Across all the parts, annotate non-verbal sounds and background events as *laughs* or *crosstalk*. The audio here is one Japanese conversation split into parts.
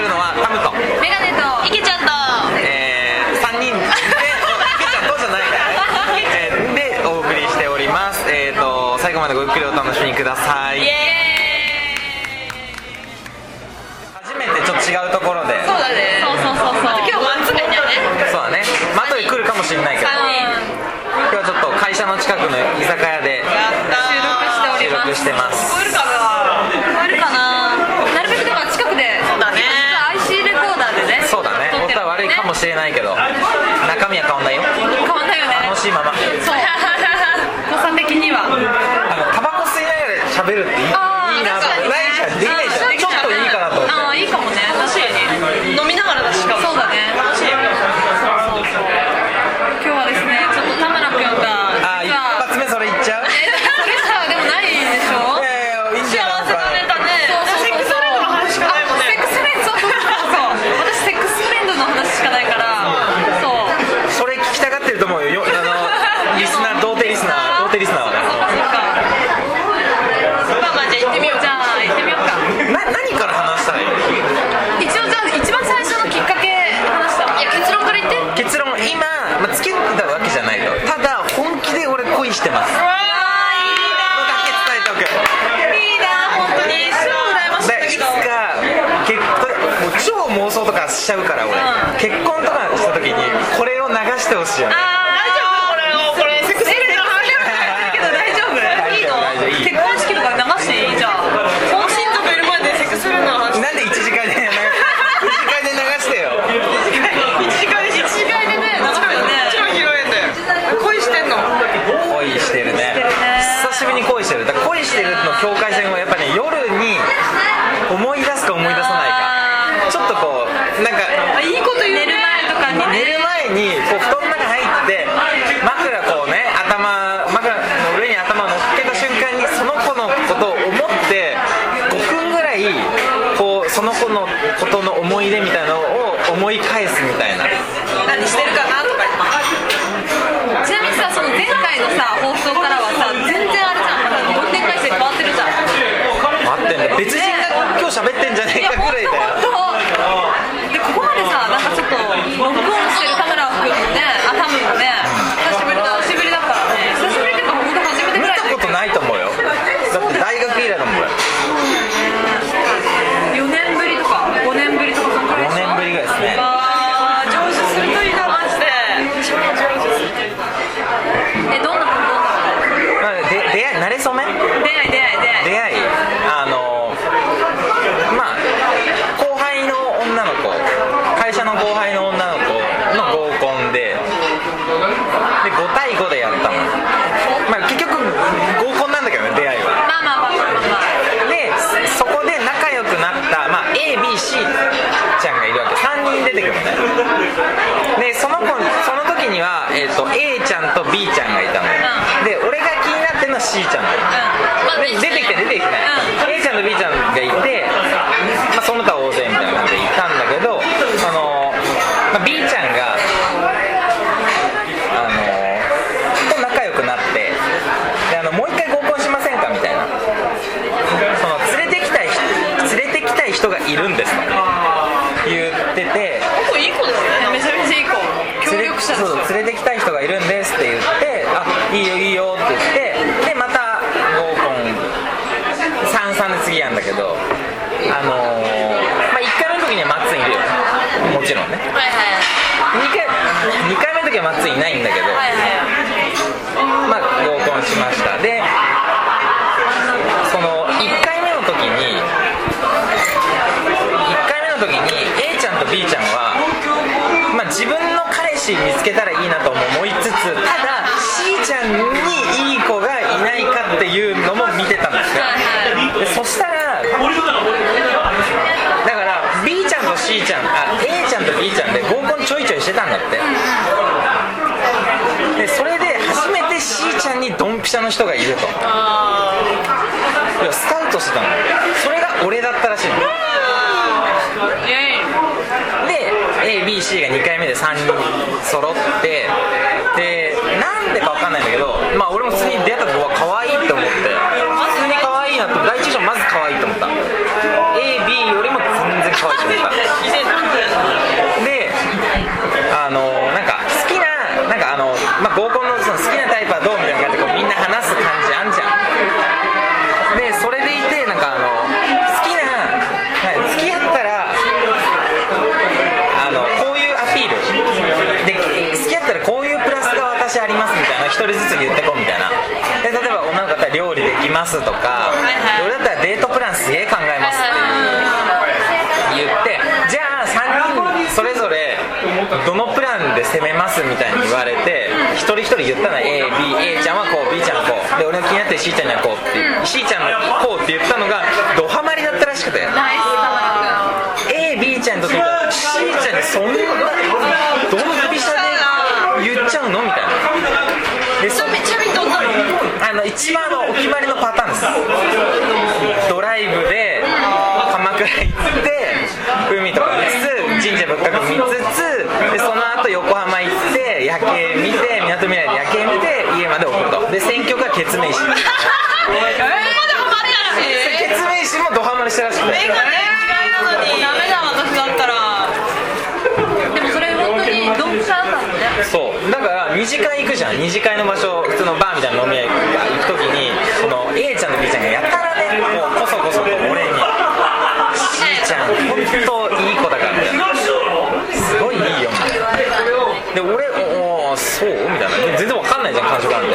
るのはタムと。メガネとちゃんと、えー、3人でちゃんと。じゃない、えー、でお送りしております、えーと、最後までごゆっくりお楽しみくださいことの思い出みたいなのを思い返すみたいな何してるかなとかちなみにさその前回のさ放送からはさ全然あれじゃんまだゴールデ回線回ってるじゃん回ってんだ別人が今日喋ってんじゃないかぐらいだよに出てくる。でその子その時には、えーと、A ちゃんと B ちゃんがいたの、うん、で俺が気になってるのは C ちゃん。だ、うん、出てきて出てきてない、うん、A ちゃんと B ちゃんがいて、まあ、その他大勢みたいなのでいたんだけどあの、まあ、B ちゃんちろんね、はいはい、2, 回2回目の時は松井いないんだけど、はいはい、まあ合コンしました。でその1回目の時に1回目の時に A ちゃんと B ちゃんは、まあ、自分の彼氏見つけたらいいなとも思いつつただ C ちゃんにいい子がいないかっていうのも見てたんですよ、はいはい、そしたらだからちゃんあ A ちゃんと B ちゃんで合コンちょいちょいしてたんだって。でそれで初めて C ちゃんにドンピシャの人がいると。スカウトしてたの。それが俺だったらしいの。で ABC が2回目で3人揃ってますとか、俺だったらデートプランすげえ考えますって言ってじゃあ3人それぞれどのプランで攻めますみたいに言われて一人一人言ったの AB A ちゃんはこう B ちゃんはこうで俺の気になってる C ちゃんにはこうっていう C ちゃんのこうって言ったのがドハマりだったらしくて AB ちゃんと C ちゃんにそんなドンピシャで言っちゃうのみたいなでそ君ちなみにどんなのあの一番のお決まりのパターンです。ドライブで鎌倉行って海とか見つつ神社仏閣見つつでその後横浜行って夜景見てみなとみらいで夜景見て家まで送ると。で選挙がケツメイシケツメイシもドハマりしたらしくてメガネ嫌いなのにダメだ私だったらでもそれ本当にドンピシャだったのねそうだから二次会行くじゃん。二次会の場所普通のバーみたいな飲み屋行く時にその A ちゃんと B ちゃんがやたらねもうこそこそと俺に「C ちゃん本当いい子だから」すごいいいよみたいな。で俺「おおそう?」みたいな。全然わかんないじゃん感触なんて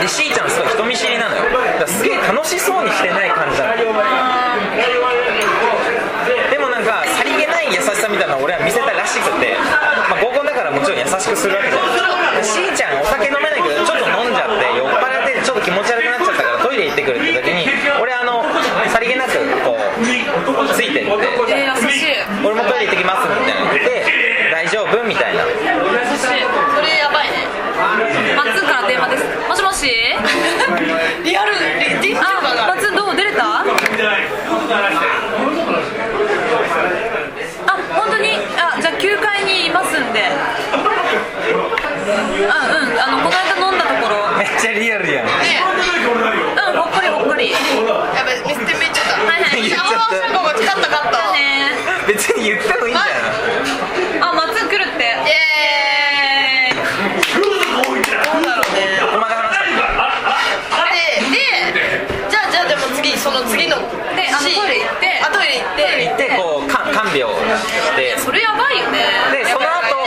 で C ちゃんすごい人見知りなのよ。だからすげえ楽しそうにしてない感じなの。でもなんかさりげない優しさみたいなのを俺は見せたらしくて、からもちろん優しくするわけじゃん。で C ちゃんお酒飲めないけどちょっと飲んじゃって酔っ払ってちょっと気持ち悪くなっちゃったからトイレ行ってくるって時に俺あのさりげなくこうついてって。えー、優しい。俺もトイレ行ってきますみたいな言って大丈夫？みたいな。優しい。それやばいね。マッツンから電話です。もしもし？リアルリディスあマッツンどう？出れたあ本当にあじゃあ9階にいますんであうんあのこの間飲んだところめっちゃリアルやんねうんほっこりほっこりやばい見捨てめっちゃったはいはい言っちゃったあー勝った勝ったね別に言ってもいいんじゃあマッツン来るって。イエーイ。どうだろうね。ないここまで話したででじゃあじゃあでも次その次のでトイレ行って。あトイレ行って。行ってこうか看病して。それやばいよね。でその後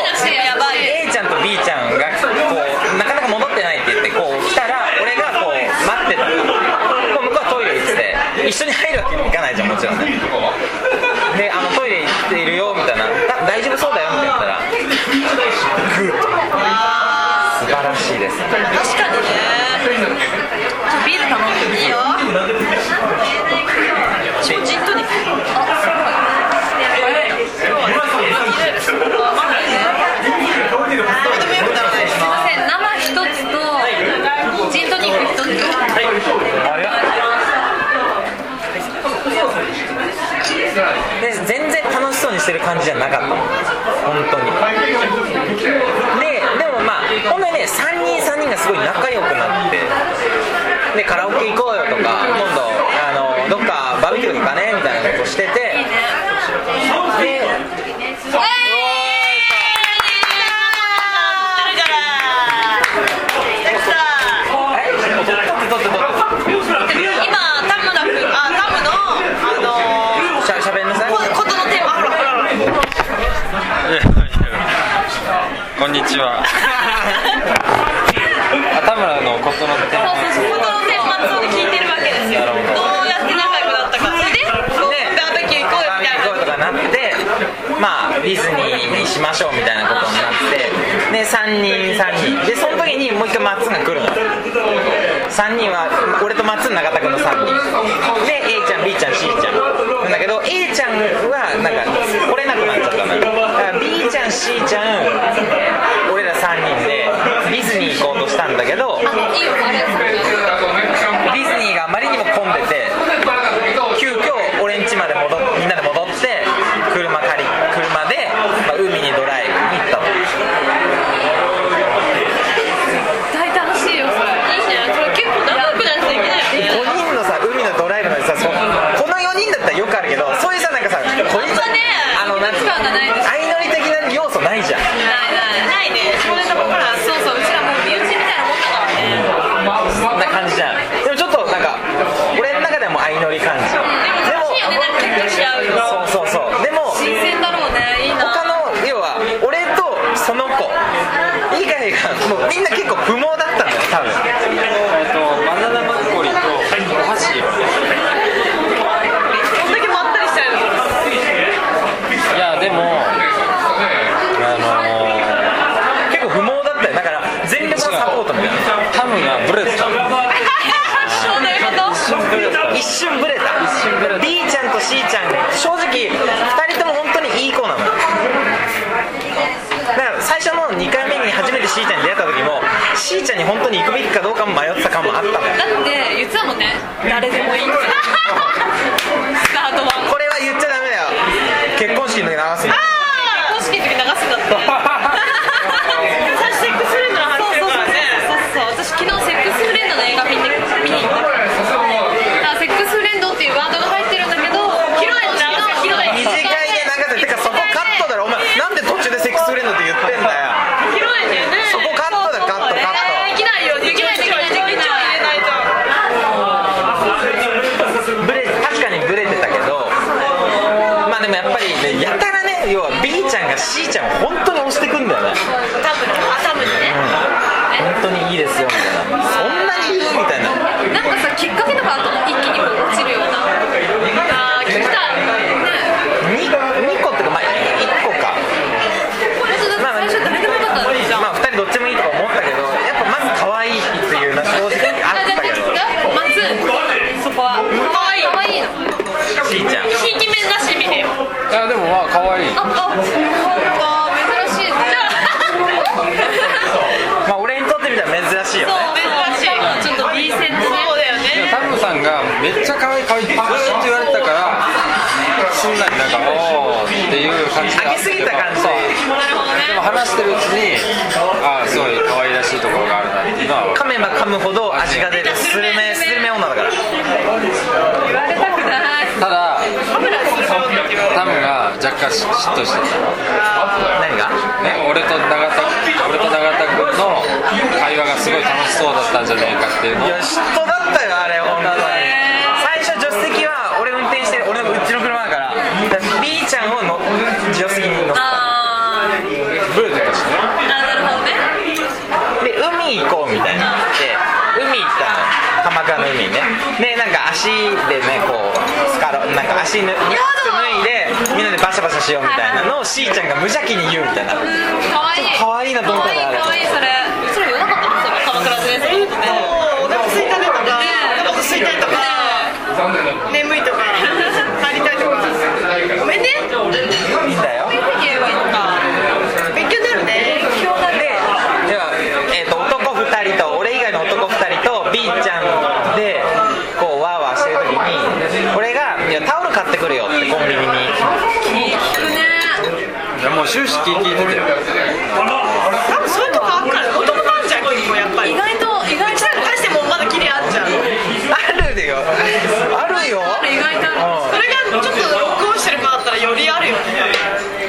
A ちゃんと B ちゃんがこうなかなか戻ってないって言ってこう来たら俺がこう待ってた。のもう向こうはトイレ行ってて一緒に入るわけにもいかないじゃんもちろんねであのトイレ行っているよみたいなだ大丈夫そうだよみたいな言ったらグーッと素晴らしいです確かにねビール頼んでいいよジントニックあすごいあマジでどうでもよくならないすいません生一つとジントニック一つあれで全然楽しそうにしてる感じじゃなかった本当に。ででもまあ本当にね3人3人がすごい仲良くなってでカラオケ行こうよとか今度あのどっかバーベキュー行かねみたいなことしててでえ撮って撮って撮って今タムラ君あタムのあのしゃしゃべんなさいー、こことのテーマほらほらほらこんにちは。*laughs* 田村のことの点そうそうことのテーマを聞いてるわけですよ。ど。どうやって仲良くなったかそれでバーベキュー行こうよみたいな行こうとかなってまあディズニーにしましょうみたいなことになって。で3人3人。でその時にもう一回マッツンが来るの。3人は俺とマッツン永田君の3人。で A ちゃん B ちゃん C ちゃん。なんだけど A ちゃんはなんか来れなくなっちゃったのよだから B ちゃん C ちゃん俺ら3人でディズニー行こうとしたんだけどいいよあれディズニーがあまりにも混んでて急遽俺ん家まで戻っみんなで戻って車借り車で、まあ、海にドライブに行ったと大楽しいよそれいいねそれ結構仲良くないといけないよね5人のさ海のドライブのさそこの4人だったらよくあるけどそういうさなんかさこいつ本当ねあのなんつうの期間がないです相乗り的な要素ないじゃんないないないねそれでもほらそうそううちらもう身内みたいなもんだからねそんな感じじゃんでもちょっとなんか俺の中でも相乗り感じでも楽しいよねなんか結構し合うのそうそうそうでも新鮮だろうねいいな他の要は俺とその子以外がみんな結構不毛だったんだよ多分。えっとバナナマッコリとお箸。よどんだけまったりしてるのいやでもあの結構不毛だったよ。だから全力のサポートみたいな。タムがブレてたそういうこと一瞬ブレた。B ちゃんと C ちゃん。正直2人とも本当にいい子なのよだから最初の2回目に初めて C ちゃんに出会った時も C ちゃんに本当に行くべきかどうかも迷ってた感もあったのよだって言ってたもんね。誰でもいい *laughs* スタートはこれは言っちゃダメだよ。結婚式の時流すの公式の時流すんだって私セックスフレンドの話してるからねそうそうそう私昨日セックスフレンドの映画見に見に行ったあセックスフレンドっていうワードが入ってるんだけど広いの広い二次会で流せてかそこカットだろお前なんで途中でセックスフレンドって言ってんだよ広いんだよねそこカットだよカットカッできないよできないできないできない入れないとトブレ確かにブレてたけどまあでもやっぱりねやたらね要は B ちゃんが C ちゃんを本当に押してくんだよね多分あ多分ね本当にいいですよみたいなそんなに言うみたいななんかさきっかけとかあったの一気にこう落ちるようなあー聞きたいね 2, 2個っていうかまあ1個かまあ最初誰でもよかったのじゃんまあ2人どっちもいいとか思ったけどやっぱまず可愛いっていうのは正直ああじゃあったけど松そこは可愛い可愛いの C ちゃんひいき面なし見てよいやでもまあ可愛いあああ珍しいねまあ俺にとってみたら珍しいよね珍しいちょっと B 線ですねそうだよねタムさんがめっちゃ可愛い可愛い。ってずーっと言われてたからすんなりなんかおーっていう感じで上げすぎた感じで。も話してるうちにああすごい可愛らしいところがあるなっていうのは噛めば噛むほど味が出るスルメスルメ女だから。言われたくない。ただタムが若干嫉妬して何が？た、ね、俺と永田俺と永田君の会話がすごい楽しそうだったんじゃないかっていうのを。いや嫉妬だったよあれ本当に最初助手席は俺運転してる俺のうちの車だからだから B ちゃんをの助手席に乗ってたあブレてたしねーあなるほどねで海行こうみたいなで海行ったの鎌倉の海にねでなんか足でねこうスカロなんか足ぬ脱いでみんなでバシャバシャしようみたいなのを C ちゃんが無邪気に言うみたいな。うん可愛い。可愛いなと思ったねあれ。可愛い可愛いそれ。うちら言わなかったのそれ鎌倉でねお腹空いたねとかねお腹空いたりとか眠いとか帰りたいとか。ごめんね。いいんだよ言えばいいのか。勉強になるねででは、えー、と男2人と俺以外の男2人と B ちゃんでこうワーワーしてる時に俺が「いやタオル買ってくるよ」ってコンビニに聞くね。いやもう終始聞いててよ多分そういうとこあっから男なんじゃん結構やっぱり意外と意外とうちらに対してもまだキレあっちゃうあるよあるよ意外とそれがちょっと録音してる子だったらよりあるよね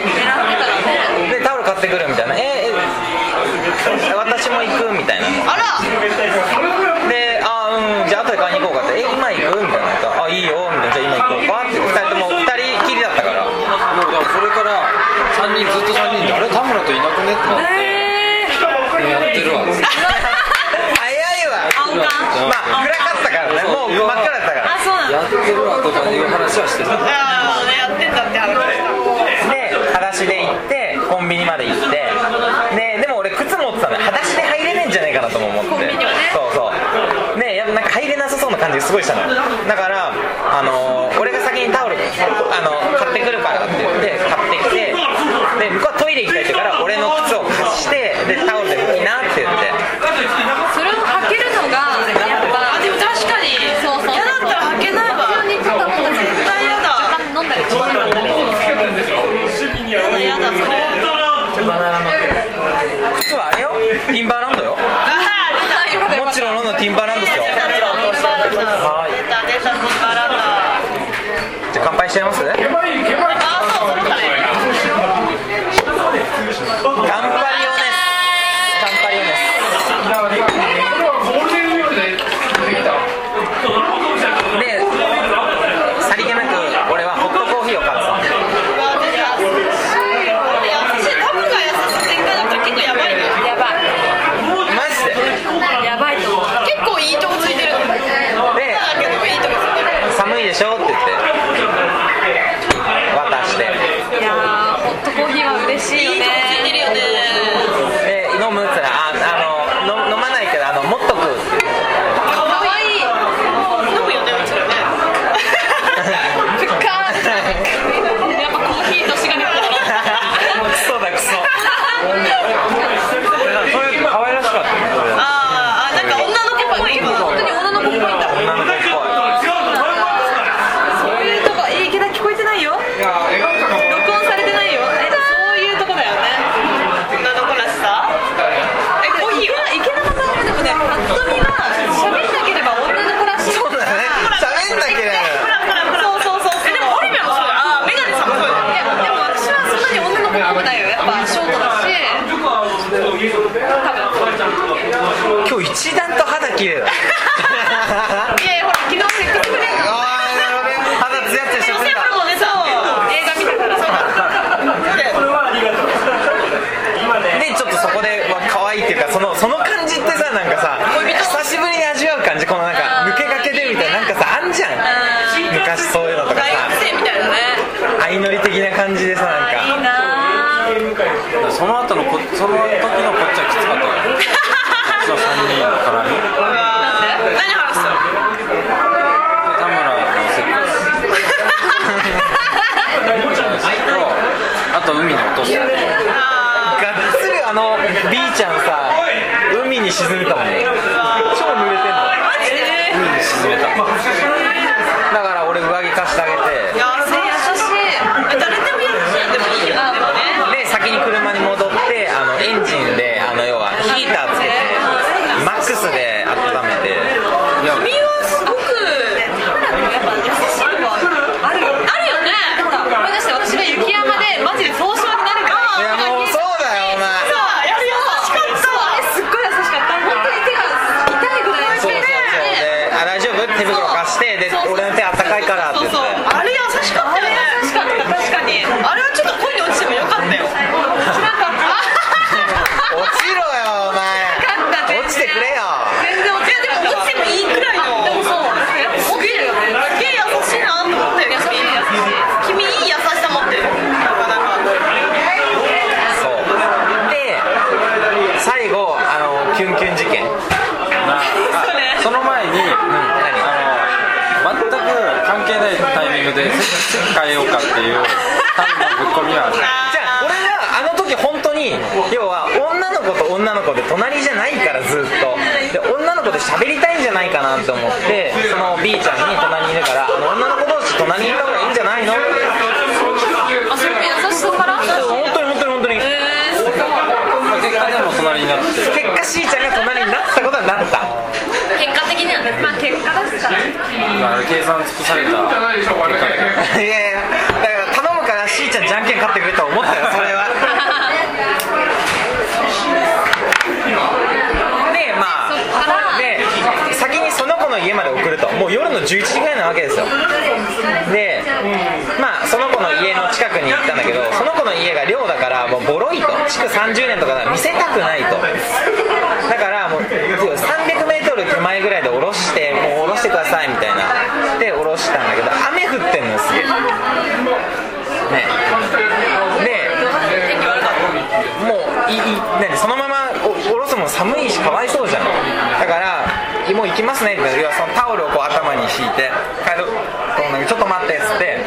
狙ってたらねでタオル買ってくるみたいな「ええ私も行く」みたいなあらで「あうんじゃあ後で買いに行こうか」って「え今行く?」みたいな「あいいよ」みたいな「じゃあ今行こうか」って2人とも2人きりだったからもうだからそれから3人ずっと3人であれ田ねってなってえー。やってるわ。早いわ。まあ暗かったからね。もう真っ暗だったから。あそう。なのやってるわとかいう話はしてた。ああねやってんだ。って話で裸足で行ってコンビニまで行って。ででも俺靴持ってたのよ裸足で入れねえんじゃねえかなとも思って。コンビニはね。そうそう。でやっぱなんか入れなさそうな感じがすごいしたの。だからあのー俺が先にタオルあの買ってくるからって言って買ってきてで向こうはトイレ行きたいって言うから俺の靴を貸してでタオルで拭きなって言ってそれを履けるのがやっぱあでも確かにそうそうそう嫌だったら履けないわ普通に買った方が絶絶対嫌だ若干飲んだりとか飲んだり嫌だ嫌だそれバナナの靴はあれよティンバーランドよ。あもちろんロンドンティンバーランドですよ。はいじゃあ乾杯しちゃいます乾杯用です乾杯用ですでさりげなく俺はホットコーヒーを買ってたうわ出た優しいタムが優しい展開だったら結構やばいねやばいでしょって言って渡していやーホットコーヒーは嬉しいよねいいとこついてるよねで飲むっつったらああのの飲まないけどあの持っとくって言ってかわいい飲むよねうちらねふっかーやっぱコーヒーとしがねクソだクソそれ可愛らしかったねそれあーあなんか女の子っぽい今本当に女の子っぽいんだ女の子っぽいそういうとこいいけど聞こえてないよ録音されてないよえそういうとこだよね女の子らしさえコーヒーは池田さんでもねパッと見は喋んなければ女の子らしいそうだね喋んなきゃほらほらほらそうそうそうえでもオリビアもそうだよあーメガネさんもそうだよいやでも私はそんなに女の子っぽくないよやっぱショートだし多分今日一段と肌綺麗だ。いやいやほら昨日セックスフレンドあーなるほどね肌ツヤツヤしてくれたホルモンねそう。映画見たからでちょっとそこでわ可愛いっていうかそのその感じってさなんかさ久しぶりに味わう感じこのなんか抜けかけでみたいななんかさあんじゃん。昔そういうのとか大学さ生みたいだね。相乗り的な感じでさなんいいかその後のこその時のこっちはきつかったよその3人の絡み何話すの田村のセックス。とあと海に落とがっつりあの B ちゃんさ海に沈めたもん。ね超濡れてんの。海に沈めただから俺上着貸してあげていや優しい誰でもやるしでもいいよねでもねで先に車に戻ってあのエンジンであの要はヒーターつけてマックスで温めていや君はすごくやっぱ優しいとこあるよあるよねほら思い出して私が雪山でマジで凍傷になるからいやもうそうだよお前さあやる優しかったそうあれすっごい優しかった本当に手が痛いぐらいそうそうそうであ大丈夫手袋貸してでそうそう俺の手あったかいからってそう言ってそうあれ優しかったよね優しかった確かにあれはちょっと恋に落ちてもよかったよなんか落ちろよお前かった全然落ちてくれよ全然落ちいやでも落ちてもいいくらいのでもそうやっぱ持ってるよねすげえ優しいなと思ったよ優しい優しい君いい優しさ持ってるなかなかそうで最後あのキュンキュン事件なあその前に、あの全く関係ないタイミングで席変えようかっていう単のぶっ込みはあるじゃあ俺はあの時本当に要は女の子と女の子で隣じゃないからずっとで女の子で喋りたいんじゃないかなって思ってその B ちゃんに隣にいるからあの女の子同士隣にいた方がいいんじゃないのってあそれも優しさから本当に本当に本当にえーすごいまあ結果でも隣になって結果 C ちゃんが隣になったことはなった結果的にはねまあ結果ですからまあ計算尽くされた結果だけどいやいやだから頼むから C ちゃんじゃんけん勝ってくれと思ったよそれはでまあで先にその子の家まで送るともう夜の11時ぐらいなわけですよでまあその子の家の近くに行ったんだけどその子の家が寮だからもうボロいと。築30年とかだから見せたくないと。だからもう 300m 手前ぐらいで下ろしてもう下ろしてくださいみたいなで下ろしたんだけど雨降ってんのよすげえねでもういい何そのままお下ろすのも寒いしかわいそうじゃん。だからもう行きますねって言そのタオルをこう頭に敷いて帰ちょっと待ってっつって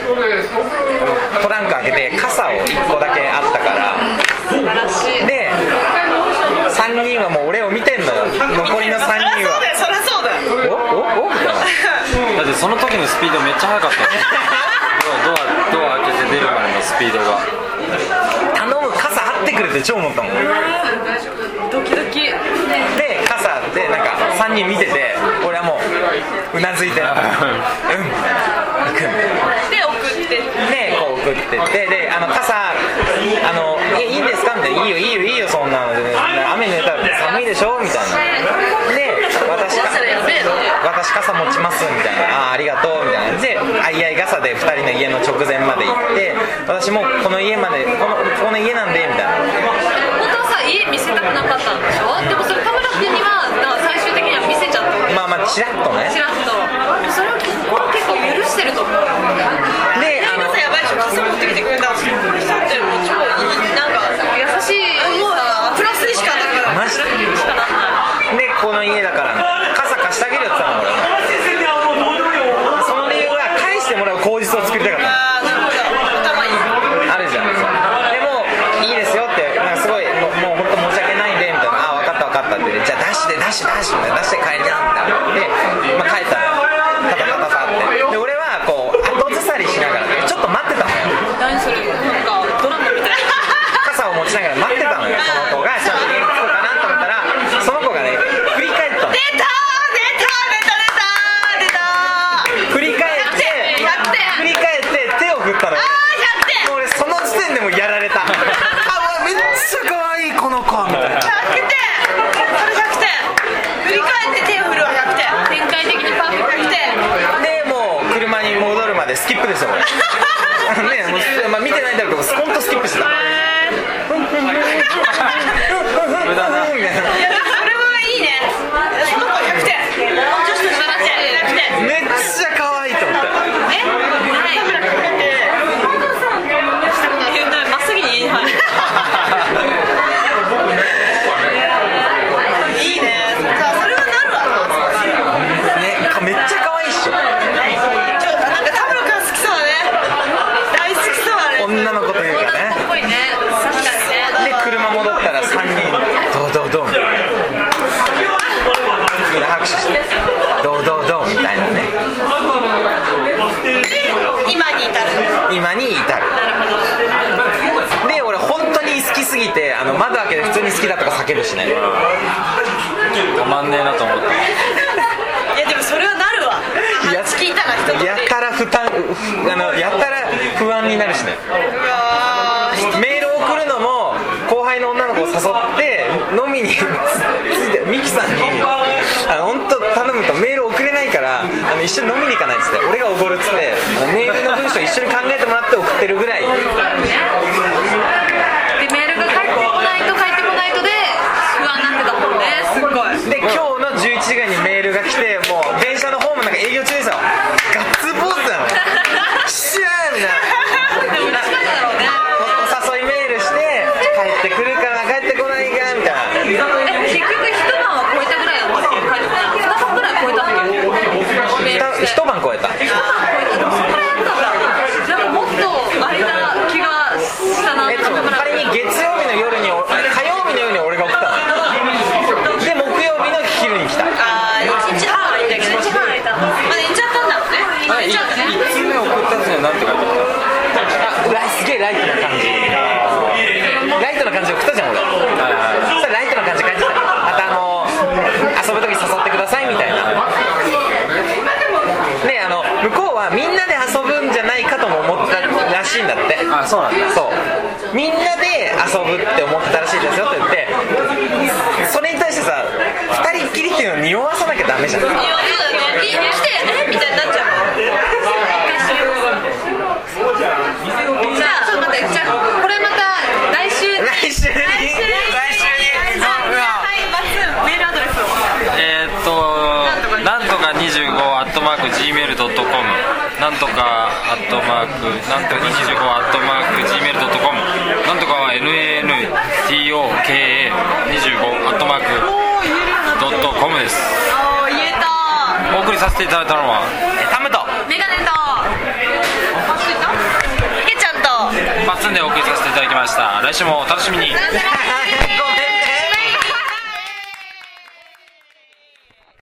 トランク開けて傘を1個だけあったから。素晴らしい。で3人はもう俺を見てんのよ。残りの3そりゃ人はそうだよそりゃそうだよ。おおお？みたいな。*laughs* だってその時のスピードめっちゃ速かった。よ *laughs* ドアドア開けて出るまでのスピードがれって超思ったもん。ドキドキ。で傘あってなんか3人見てて俺はもううなずいてうん行く。で送って。でこう送ってってであの傘あの「えいいんですか?」みたいな「いいよいいよいいよそんなので。雨濡れたら寒いでしょ」みたいな私傘持ちます」みたいな「ああありがとう」みたいな。で相合い傘で2人の家の直前まで行って私もこの家までこのこの家なんでみたいな。本当はさ家見せたくなかったんでしょ？うでもそれ田村君には最終的には見せちゃったまあまあチラッとね。チラッと。それを結構許してると思う。であのやばいでしょ傘持ってきてくれたんですよ。超なんか優しいもうプラスにしかなくマジでこの家だから、傘貸してあげるよって言ったの俺。その理由は返してもらう口実を作りたかった。でもいいですよってなすごいもう本当申し訳ないんでみたいな。あ分かった分かったって。じゃあ出して出して出しみたいな。出してまでスキップです *laughs* ねもう、まあ、見てないんだろうけど本当スキップしてた。無駄な。それはいいね。その子100点女子として100点めっちゃ可愛いと思ってえカメラかけてしたことあるえな真っ先に家に入るいいねさあそれはなるわねかめっちゃ可愛いっしょちょなんか田村君好きそうだね大好きそうだね女の子というかねすごいね確かにねで車戻ったら3人ドドドンみんな拍手してドドドンみたいなね今に至る今に至るで俺本当に好きすぎてあの窓開けて普通に好きだとか叫ぶしね。たまんねえなと思っていやでもそれはなるわ。や話聞いたら人とやたら負担あのやたら不安になるしね。うわー。人メール送るのも後輩の女の子を誘って飲みにつついてミキさんにあの本当頼むとメール送れないからあの一緒に飲みに行かないっつって俺がおごるっつってあのメールの文章一緒に考えてもらって送ってるぐらいでメールが返ってこないと返ってこないとで不安になってたもんねすっごいで今日の11時ぐらいにメールが来てもう電車のホームなんか営業中ですよ。ガッツポーズだよ。シャーみたいな。*laughs* お誘いメールして帰ってくるかな帰ってこないかみたいなえ結局一晩は超えたぐらいだったの帰ってこない二晩ぐらい超えたんだけどメールして一晩超えた一晩超えたでもそこからやったんだなんかもっとあれな気がしたなえっと仮に月曜日の夜にお火曜日の夜に俺が送ったので木曜日の昼に来たあー1日半空いたけど一番空いたまだ寝ちゃったんだもんねあい寝ちゃったね1通目送ったやつには何て書いてあっあライすげえライトな感じライトな感じ送ったじゃん俺たはいはいそしたらライトな感じ書いてたまたあの遊ぶ時誘ってくださいみたいなねあの向こうはみんなで遊ぶんじゃないかとも思ったらしいんだってあそうなんだ。そう。みんなで遊ぶって思ってたらしいですよって言ってそれに対してさ2人っきりっていうのを匂わさなきゃダメじゃんいやいいね来てえみたいになっちゃうじゃあちょっと待ってじゃあこれまた来週来週に来週にはいまつメールアドレスをえーっとなんとか25アットマーク Gmail.com なんとかアットマークなんとか25アットマーク Gmail.com なんとかは NANTOKA25 アットマークドットコムです。あー言えたお送りさせていただいたのは？タムと。メガネと。あついたけちゃんと。パッツンでお送りさせていただきました。来週もお楽しみに